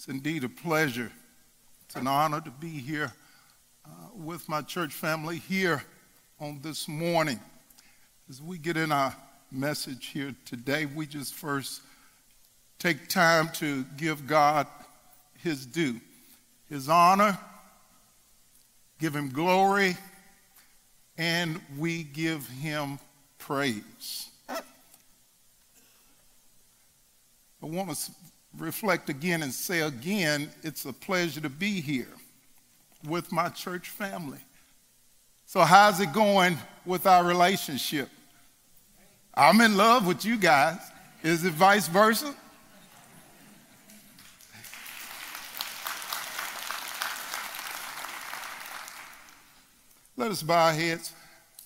It's indeed a pleasure. It's an honor to be here uh, with my church family here on this morning. As we get in our message here today, we just first take time to give God his due, his honor, give him glory, and we give him praise. I want to reflect again and say again, it's a pleasure to be here with my church family. So, how's it going with our relationship? I'm in love with you guys. Is it vice versa? Let us bow our heads.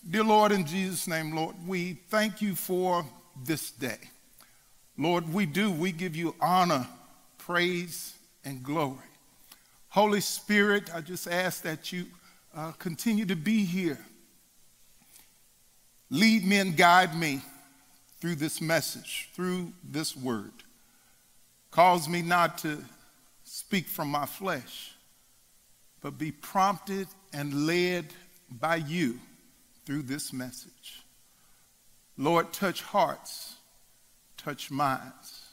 Dear Lord, in Jesus' name, Lord, we thank you for this day. Lord, we do. We give you honor, praise, and glory. Holy Spirit, I just ask that you uh, continue to be here. Lead me and guide me through this message, through this word. Cause me not to speak from my flesh, but be prompted and led by you through this message. Lord, touch hearts touch minds,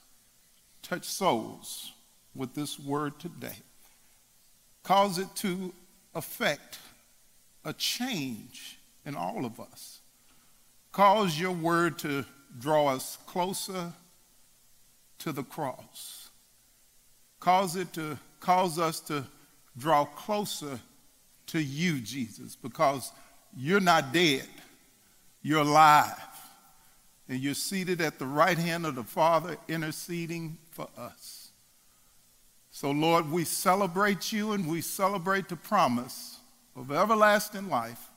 touch souls with this word today. Cause it to affect a change in all of us. Cause your word to draw us closer to the cross. Cause it to cause us to draw closer to you, Jesus, because you're not dead. You're alive and you're seated at the right hand of the Father, interceding for us. So, Lord, we celebrate you and we celebrate the promise of everlasting life.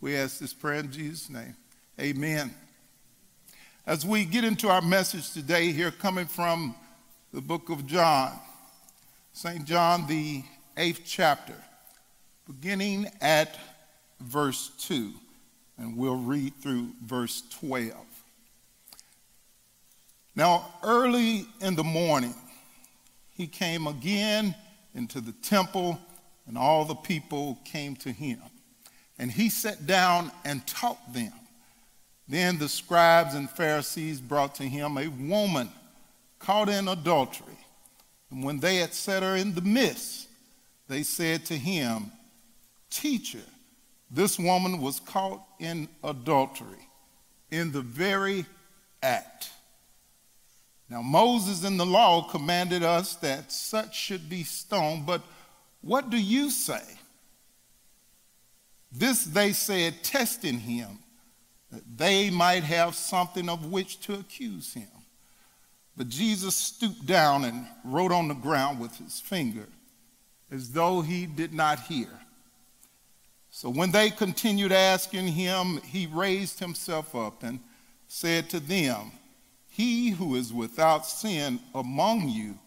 We ask this prayer in Jesus' name. Amen. As we get into our message today, here coming from the book of John, St. John, the eighth chapter, beginning at verse 2, and we'll read through verse 12. Now, early in the morning, he came again into the temple, and all the people came to him. And he sat down and taught them. Then the scribes and Pharisees brought to him a woman caught in adultery. And when they had set her in the midst, they said to him, Teacher, this woman was caught in adultery in the very act. Now, Moses in the law commanded us that such should be stoned, but what do you say? This they said, testing him, that they might have something of which to accuse him. But Jesus stooped down and wrote on the ground with his finger, as though he did not hear. So when they continued asking him, he raised himself up and said to them, he who is without sin among you,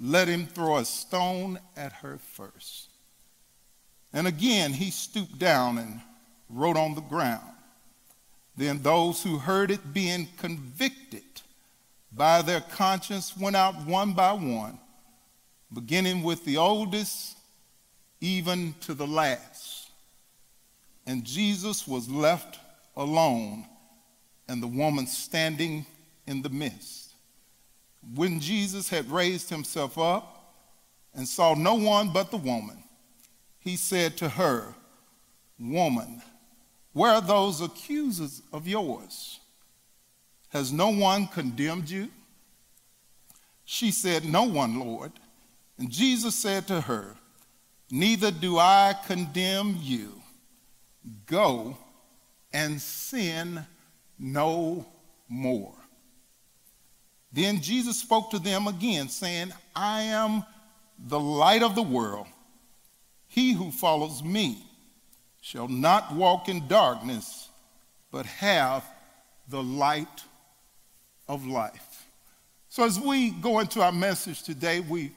let him throw a stone at her first. And again he stooped down and wrote on the ground. Then those who heard it being convicted by their conscience went out one by one, beginning with the oldest even to the last. And Jesus was left alone, and the woman standing in the midst. When Jesus had raised himself up and saw no one but the woman, he said to her, Woman, where are those accusers of yours? Has no one condemned you? She said, No one, Lord. And Jesus said to her, Neither do I condemn you. Go and sin no more. Then Jesus spoke to them again, saying, I am the light of the world. He who follows me shall not walk in darkness, but have the light of life. So, as we go into our message today, we,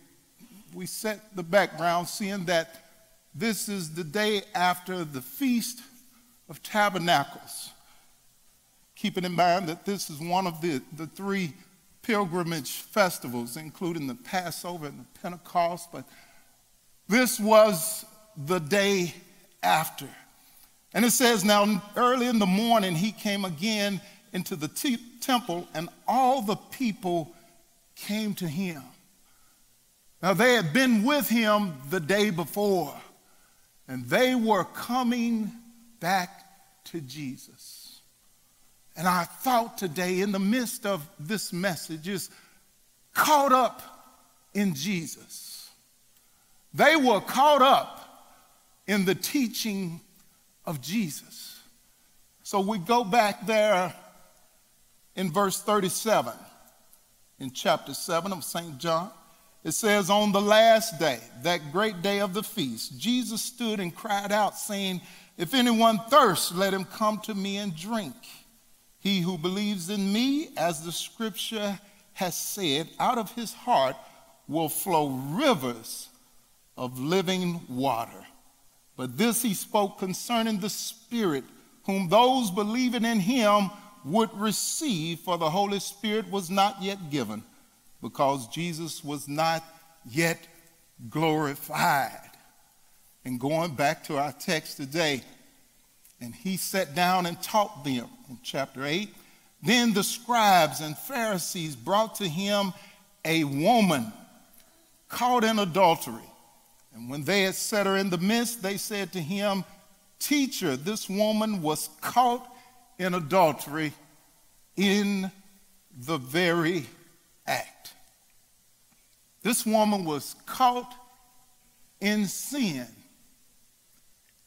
we set the background seeing that this is the day after the Feast of Tabernacles. Keeping in mind that this is one of the, the three pilgrimage festivals, including the Passover and the Pentecost, but this was the day after. And it says, Now early in the morning, he came again into the temple, and all the people came to him. Now they had been with him the day before, and they were coming back to Jesus. And our thought today, in the midst of this message, is caught up in Jesus. They were caught up in the teaching of Jesus. So we go back there in verse 37 in chapter 7 of St. John. It says, On the last day, that great day of the feast, Jesus stood and cried out, saying, If anyone thirsts, let him come to me and drink. He who believes in me, as the scripture has said, out of his heart will flow rivers of living water. But this he spoke concerning the Spirit, whom those believing in him would receive, for the Holy Spirit was not yet given, because Jesus was not yet glorified. And going back to our text today, and he sat down and taught them in chapter 8. Then the scribes and Pharisees brought to him a woman caught in adultery. And when they had set her in the midst, they said to him, Teacher, this woman was caught in adultery in the very act. This woman was caught in sin,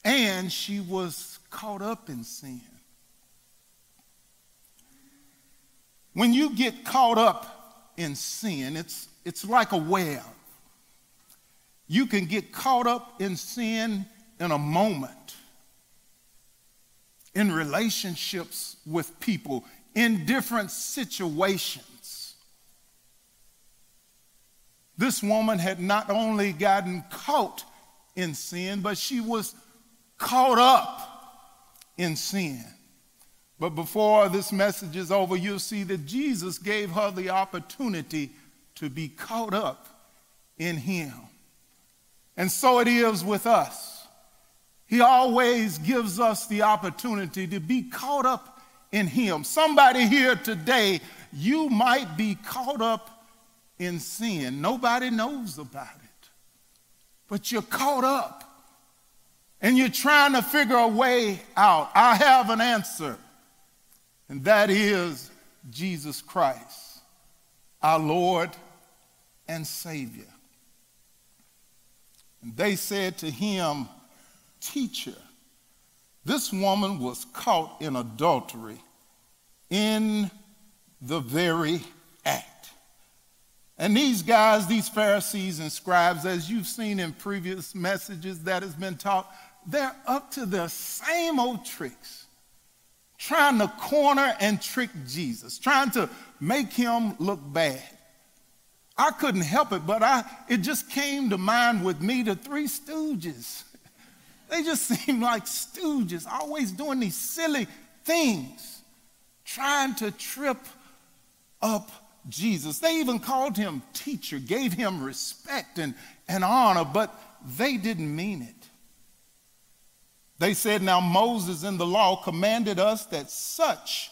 and she was caught up in sin. When you get caught up in sin, it's, it's like a web. You can get caught up in sin in a moment, in relationships with people, in different situations. This woman had not only gotten caught in sin, but she was caught up in sin. But before this message is over, you'll see that Jesus gave her the opportunity to be caught up in Him. And so it is with us. He always gives us the opportunity to be caught up in Him. Somebody here today, you might be caught up in sin. Nobody knows about it, but you're caught up and you're trying to figure a way out. I have an answer, and that is Jesus Christ, our Lord and Savior. And they said to him, Teacher, this woman was caught in adultery in the very act. And these guys, these Pharisees and scribes, as you've seen in previous messages that has been taught, they're up to the same old tricks, trying to corner and trick Jesus, trying to make him look bad. I couldn't help it, but I, it just came to mind with me the three stooges. They just seem like stooges, always doing these silly things, trying to trip up Jesus. They even called him teacher, gave him respect and, and honor, but they didn't mean it. They said, Now Moses in the law commanded us that such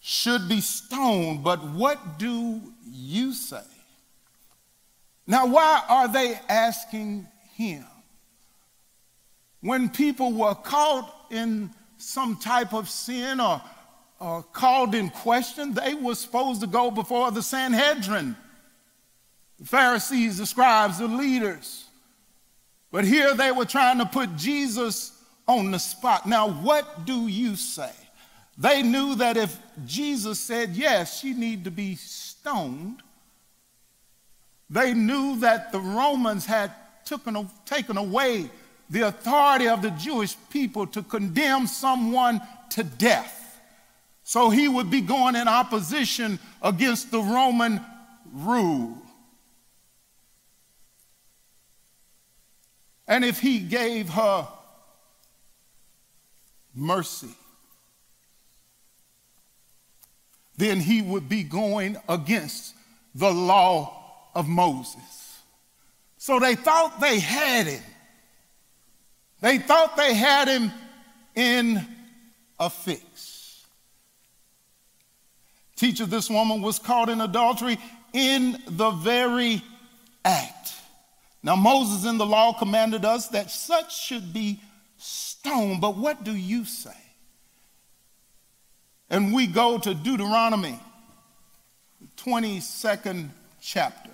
should be stoned, but what do you say? Now, why are they asking him? When people were caught in some type of sin or, or called in question, they were supposed to go before the Sanhedrin, the Pharisees, the scribes, the leaders. But here they were trying to put Jesus on the spot. Now, what do you say? They knew that if Jesus said, yes, she need to be stoned, they knew that the Romans had taken, taken away the authority of the Jewish people to condemn someone to death. So he would be going in opposition against the Roman rule. And if he gave her mercy, then he would be going against the law of Moses. So they thought they had him. They thought they had him in a fix. Teacher, this woman was caught in adultery in the very act. Now, Moses in the law commanded us that such should be stoned, but what do you say? And we go to Deuteronomy, 22nd chapter.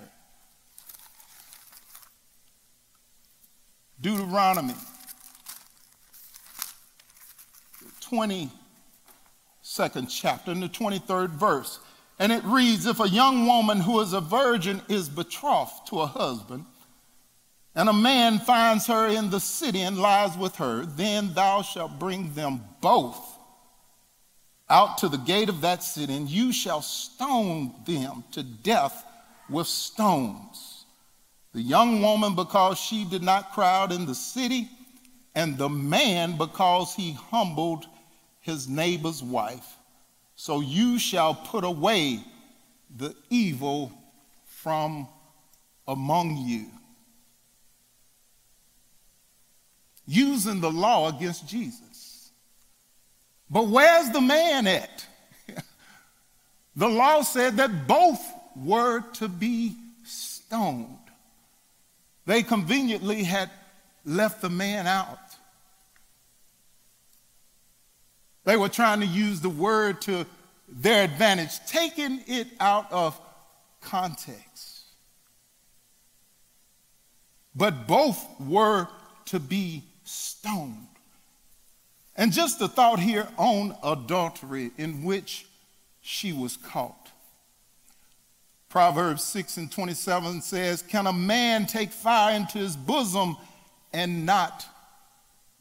Deuteronomy 22nd chapter, in the 23rd verse. And it reads If a young woman who is a virgin is betrothed to a husband, and a man finds her in the city and lies with her, then thou shalt bring them both out to the gate of that city, and you shall stone them to death with stones. The young woman, because she did not crowd in the city, and the man, because he humbled his neighbor's wife. So you shall put away the evil from among you. Using the law against Jesus. But where's the man at? the law said that both were to be stoned. They conveniently had left the man out. They were trying to use the word to their advantage, taking it out of context. But both were to be stoned. And just the thought here on adultery in which she was caught. Proverbs 6 and 27 says, Can a man take fire into his bosom and not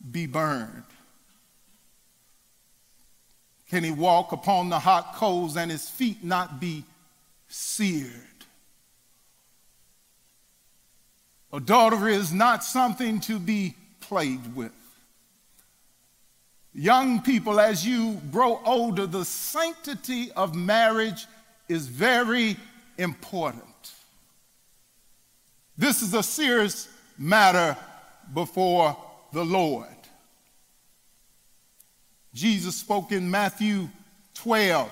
be burned? Can he walk upon the hot coals and his feet not be seared? Adultery is not something to be played with. Young people, as you grow older, the sanctity of marriage is very important. This is a serious matter before the Lord. Jesus spoke in Matthew 12,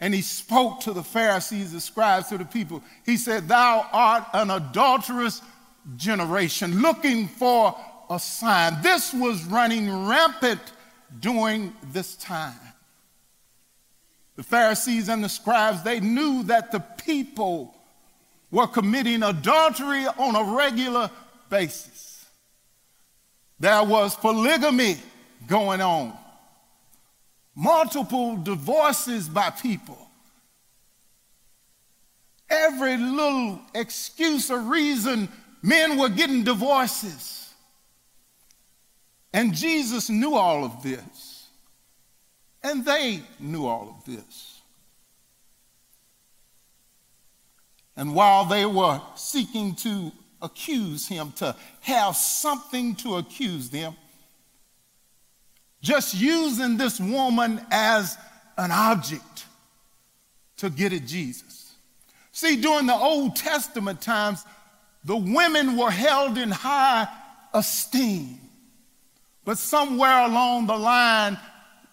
and he spoke to the Pharisees, the scribes, to the people. He said, Thou art an adulterous generation looking for a sign. This was running rampant during this time. The Pharisees and the scribes, they knew that the people were committing adultery on a regular basis. There was polygamy going on multiple divorces by people. Every little excuse or reason, men were getting divorces. And Jesus knew all of this. And they knew all of this. And while they were seeking to accuse him, to have something to accuse them, just using this woman as an object to get at Jesus. See, during the Old Testament times, the women were held in high esteem. But somewhere along the line,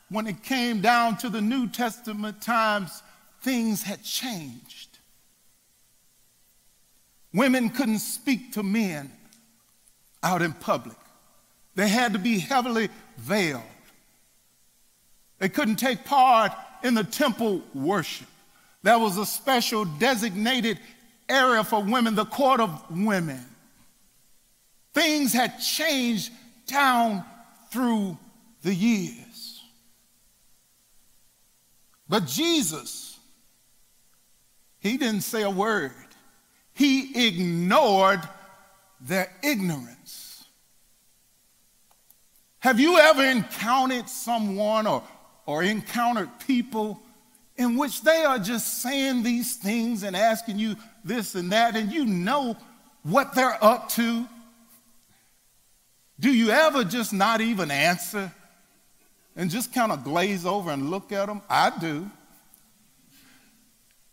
when it came down to the New Testament times, things had changed. Women couldn't speak to men out in public, they had to be heavily veiled. They couldn't take part in the temple worship. There was a special designated area for women, the court of women. Things had changed down through the years. But Jesus, he didn't say a word. He ignored their ignorance. Have you ever encountered someone or or encountered people in which they are just saying these things and asking you this and that, and you know what they're up to? Do you ever just not even answer and just kind of glaze over and look at them? I do.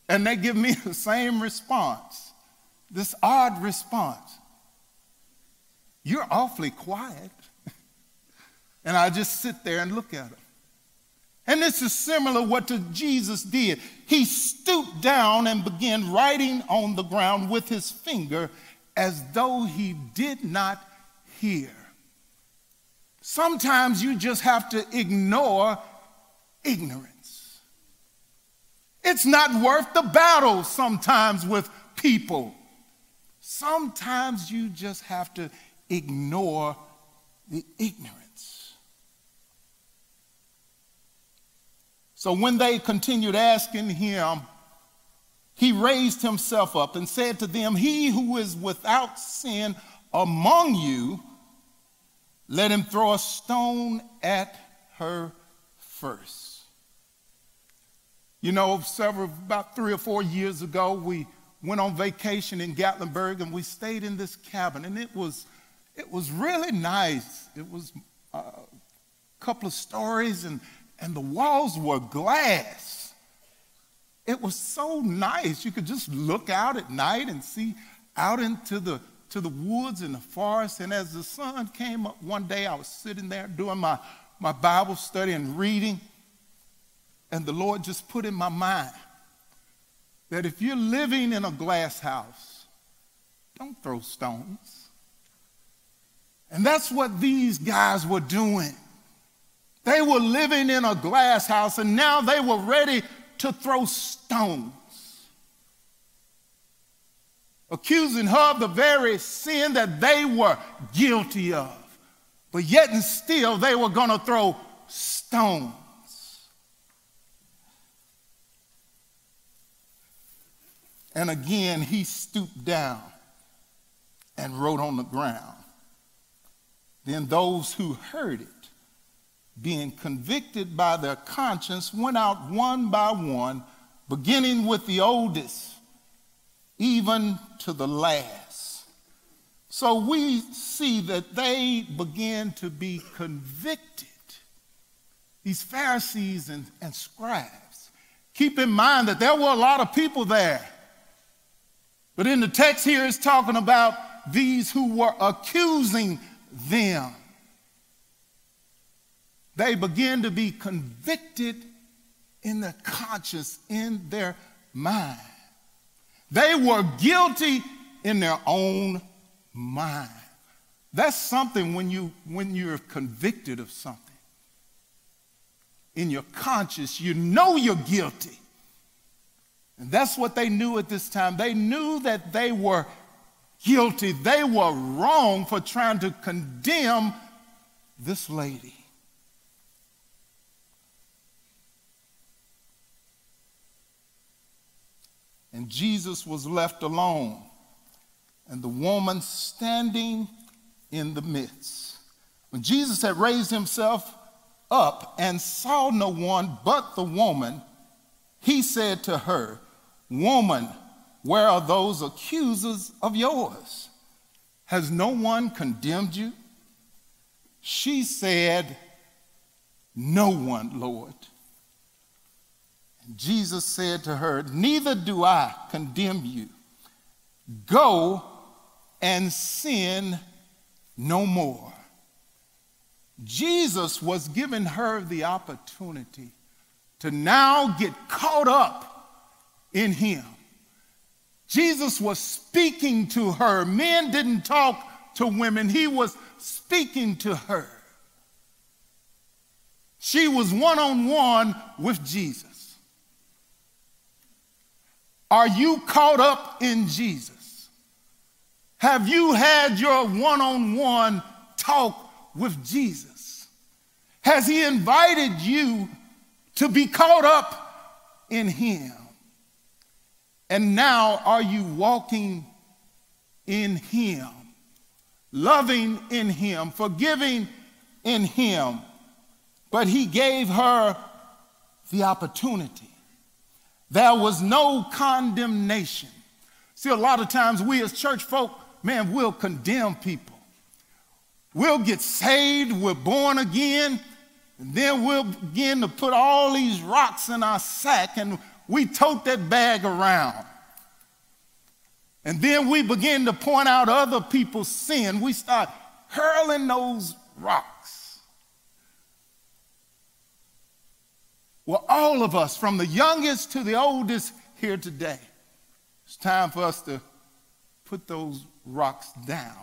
And they give me the same response, this odd response. You're awfully quiet. and I just sit there and look at them. And this is similar to what to Jesus did. He stooped down and began writing on the ground with his finger as though he did not hear. Sometimes you just have to ignore ignorance. It's not worth the battle sometimes with people. Sometimes you just have to ignore the ignorance. So when they continued asking him, he raised himself up and said to them, He who is without sin among you, let him throw a stone at her first. You know, several, about three or four years ago, we went on vacation in Gatlinburg and we stayed in this cabin, and it was, it was really nice. It was uh, a couple of stories, and and the walls were glass. It was so nice. You could just look out at night and see out into the to the woods and the forest. And as the sun came up one day, I was sitting there doing my, my Bible study and reading. And the Lord just put in my mind that if you're living in a glass house, don't throw stones. And that's what these guys were doing. They were living in a glass house and now they were ready to throw stones, accusing her of the very sin that they were guilty of. But yet and still, they were going to throw stones. And again, he stooped down and wrote on the ground. Then those who heard it being convicted by their conscience, went out one by one, beginning with the oldest, even to the last. So we see that they began to be convicted, these Pharisees and, and scribes. Keep in mind that there were a lot of people there. But in the text here, it's talking about these who were accusing them they begin to be convicted in their conscience, in their mind. They were guilty in their own mind. That's something when, you, when you're convicted of something. In your conscience, you know you're guilty. And that's what they knew at this time. They knew that they were guilty. They were wrong for trying to condemn this lady. And Jesus was left alone, and the woman standing in the midst. When Jesus had raised himself up and saw no one but the woman, he said to her, Woman, where are those accusers of yours? Has no one condemned you? She said, No one, Lord. Jesus said to her, Neither do I condemn you. Go and sin no more. Jesus was giving her the opportunity to now get caught up in him. Jesus was speaking to her. Men didn't talk to women, he was speaking to her. She was one on one with Jesus. Are you caught up in Jesus? Have you had your one on one talk with Jesus? Has He invited you to be caught up in Him? And now, are you walking in Him, loving in Him, forgiving in Him? But He gave her the opportunity. There was no condemnation. See, a lot of times we as church folk, man, we'll condemn people. We'll get saved, we're born again, and then we'll begin to put all these rocks in our sack and we tote that bag around. And then we begin to point out other people's sin. We start hurling those rocks. Well, all of us, from the youngest to the oldest here today, it's time for us to put those rocks down.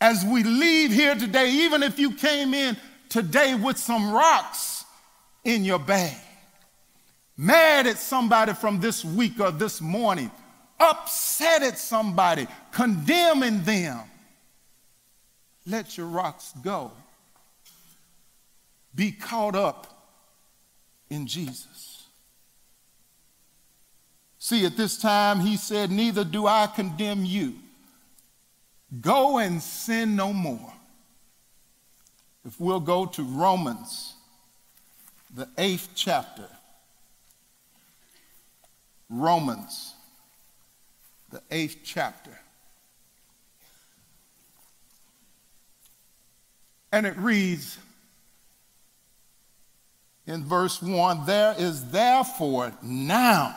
As we leave here today, even if you came in today with some rocks in your bag, mad at somebody from this week or this morning, upset at somebody, condemning them, let your rocks go. Be caught up in Jesus. See, at this time, he said, Neither do I condemn you. Go and sin no more. If we'll go to Romans, the eighth chapter. Romans, the eighth chapter. And it reads in verse 1 There is therefore now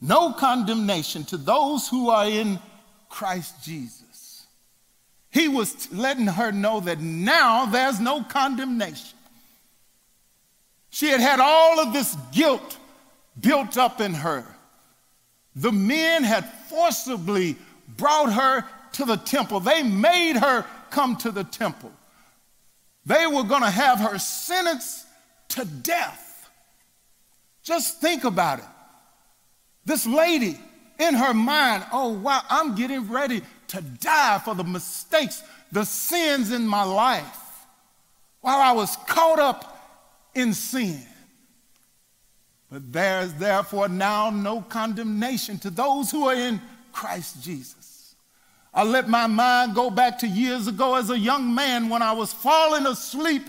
no condemnation to those who are in Christ Jesus. He was letting her know that now there's no condemnation. She had had all of this guilt built up in her. The men had forcibly brought her to the temple. They made her come to the temple. They were going to have her sentenced to death. Just think about it. This lady, in her mind, oh, wow, I'm getting ready to die for the mistakes, the sins in my life while I was caught up in sin. But there is therefore now no condemnation to those who are in Christ Jesus. I let my mind go back to years ago as a young man when I was falling asleep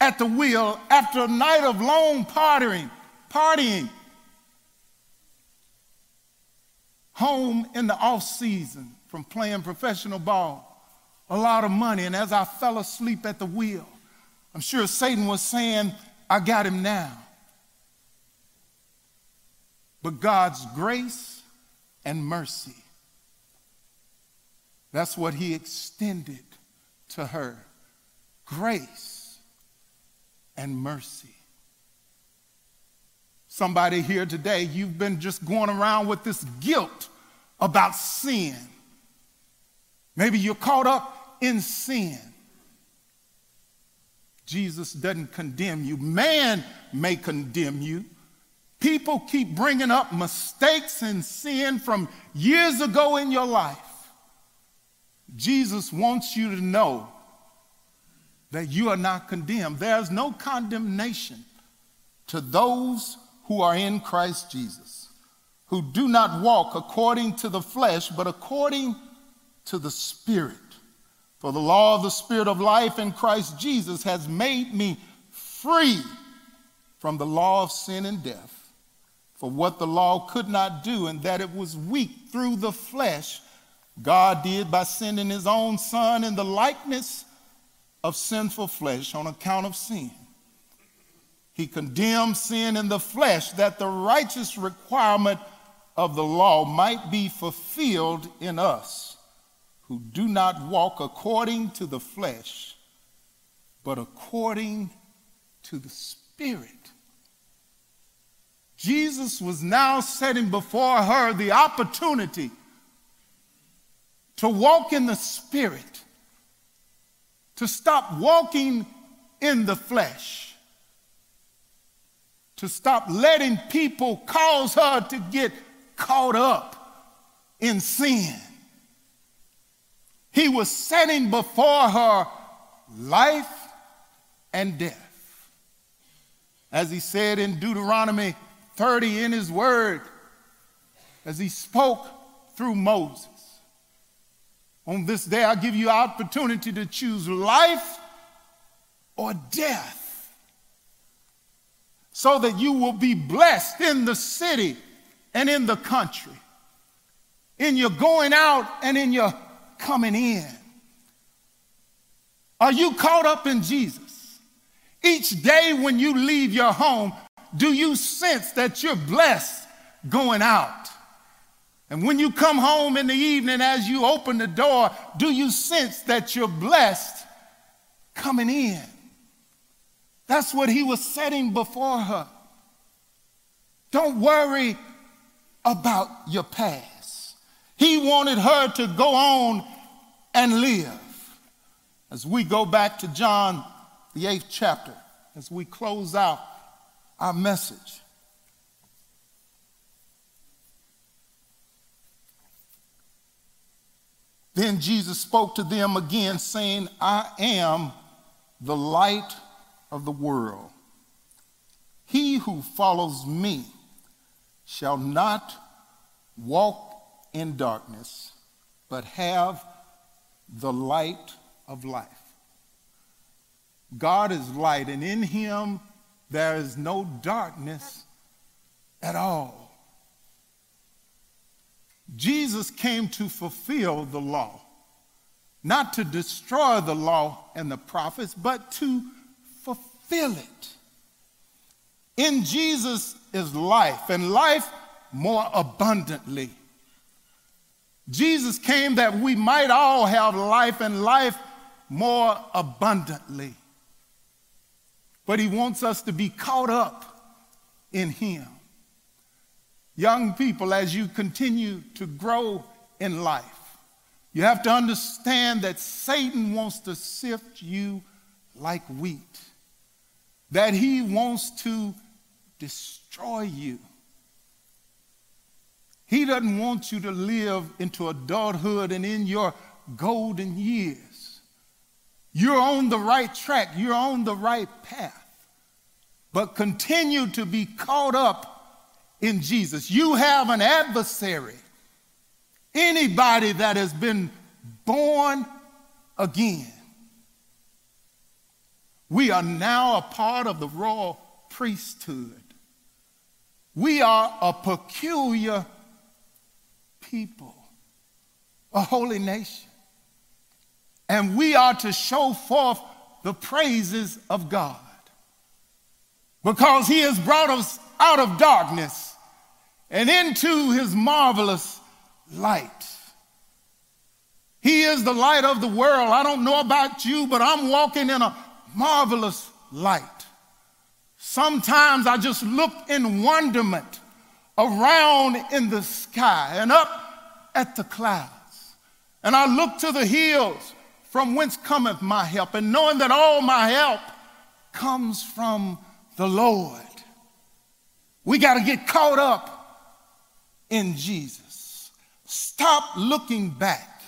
at the wheel after a night of long partying, partying. Home in the off season from playing professional ball, a lot of money, and as I fell asleep at the wheel, I'm sure Satan was saying, I got him now but God's grace and mercy. That's what he extended to her grace and mercy. Somebody here today, you've been just going around with this guilt about sin. Maybe you're caught up in sin. Jesus doesn't condemn you. Man may condemn you, People keep bringing up mistakes and sin from years ago in your life. Jesus wants you to know that you are not condemned. There's no condemnation to those who are in Christ Jesus, who do not walk according to the flesh, but according to the Spirit. For the law of the Spirit of life in Christ Jesus has made me free from the law of sin and death. For what the law could not do, and that it was weak through the flesh, God did by sending his own Son in the likeness of sinful flesh on account of sin. He condemned sin in the flesh that the righteous requirement of the law might be fulfilled in us who do not walk according to the flesh, but according to the Spirit. Jesus was now setting before her the opportunity to walk in the Spirit, to stop walking in the flesh, to stop letting people cause her to get caught up in sin. He was setting before her life and death. As he said in Deuteronomy 30 in his word as he spoke through Moses. On this day, I give you opportunity to choose life or death so that you will be blessed in the city and in the country, in your going out and in your coming in. Are you caught up in Jesus? Each day when you leave your home, Do you sense that you're blessed going out? And when you come home in the evening, as you open the door, do you sense that you're blessed coming in? That's what he was setting before her. Don't worry about your past. He wanted her to go on and live. As we go back to John, the eighth chapter, as we close out our message. Then Jesus spoke to them again, saying, I am the light of the world. He who follows me shall not walk in darkness, but have the light of life. God is light, and in him there is no darkness at all. Jesus came to fulfill the law, not to destroy the law and the prophets, but to fulfill it. In Jesus is life, and life more abundantly. Jesus came that we might all have life and life more abundantly. But he wants us to be caught up in him. Young people, as you continue to grow in life, you have to understand that Satan wants to sift you like wheat, that he wants to destroy you. He doesn't want you to live into adulthood and in your golden years. You're on the right track, you're on the right path. But continue to be caught up in Jesus. You have an adversary. Anybody that has been born again. We are now a part of the royal priesthood. We are a peculiar people, a holy nation. And we are to show forth the praises of God because He has brought us out of darkness and into His marvelous light. He is the light of the world. I don't know about you, but I'm walking in a marvelous light. Sometimes I just look in wonderment around in the sky and up at the clouds. And I look to the hills from whence cometh my help, and knowing that all my help comes from the Lord. We got to get caught up in Jesus. Stop looking back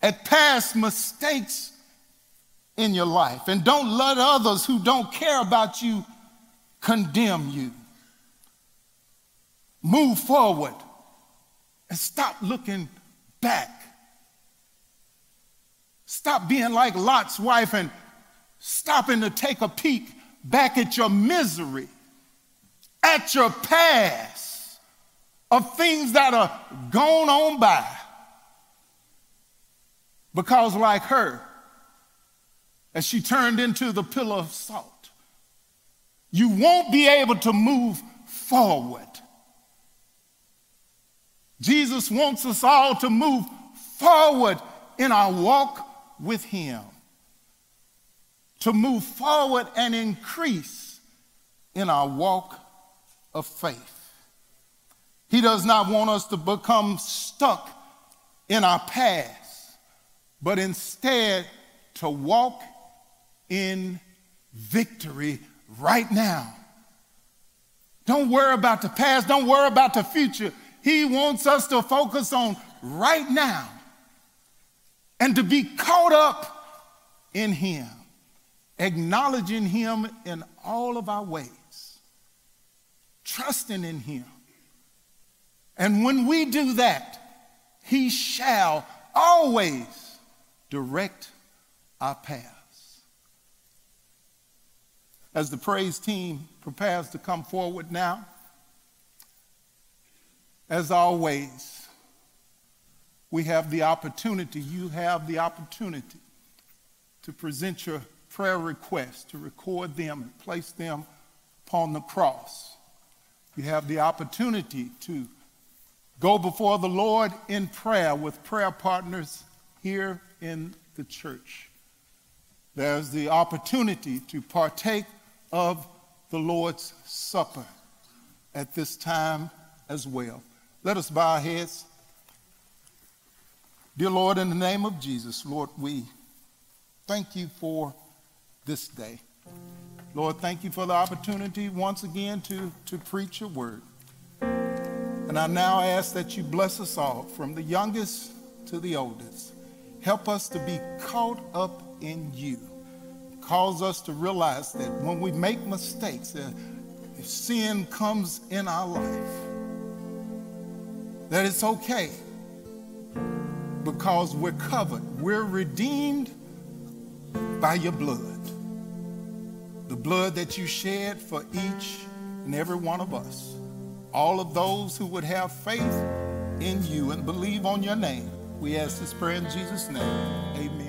at past mistakes in your life and don't let others who don't care about you condemn you move forward and stop looking back. Stop being like Lot's wife and stopping to take a peek back at your misery, at your past, of things that are gone on by. Because, like her, as she turned into the pillar of salt, you won't be able to move forward Jesus wants us all to move forward in our walk with Him, to move forward and increase in our walk of faith. He does not want us to become stuck in our past, but instead to walk in victory right now. Don't worry about the past, don't worry about the future. He wants us to focus on right now and to be caught up in Him, acknowledging Him in all of our ways, trusting in Him. And when we do that, He shall always direct our paths. As the praise team prepares to come forward now, as always, we have the opportunity, you have the opportunity to present your prayer requests, to record them and place them upon the cross. You have the opportunity to go before the Lord in prayer with prayer partners here in the church. There's the opportunity to partake of the Lord's Supper at this time as well. Let us bow our heads. Dear Lord, in the name of Jesus, Lord, we thank you for this day. Lord, thank you for the opportunity once again to, to preach your word. And I now ask that you bless us all, from the youngest to the oldest. Help us to be caught up in you. Cause us to realize that when we make mistakes, if sin comes in our life, that it's okay because we're covered. We're redeemed by your blood. The blood that you shed for each and every one of us. All of those who would have faith in you and believe on your name. We ask this prayer in Jesus' name.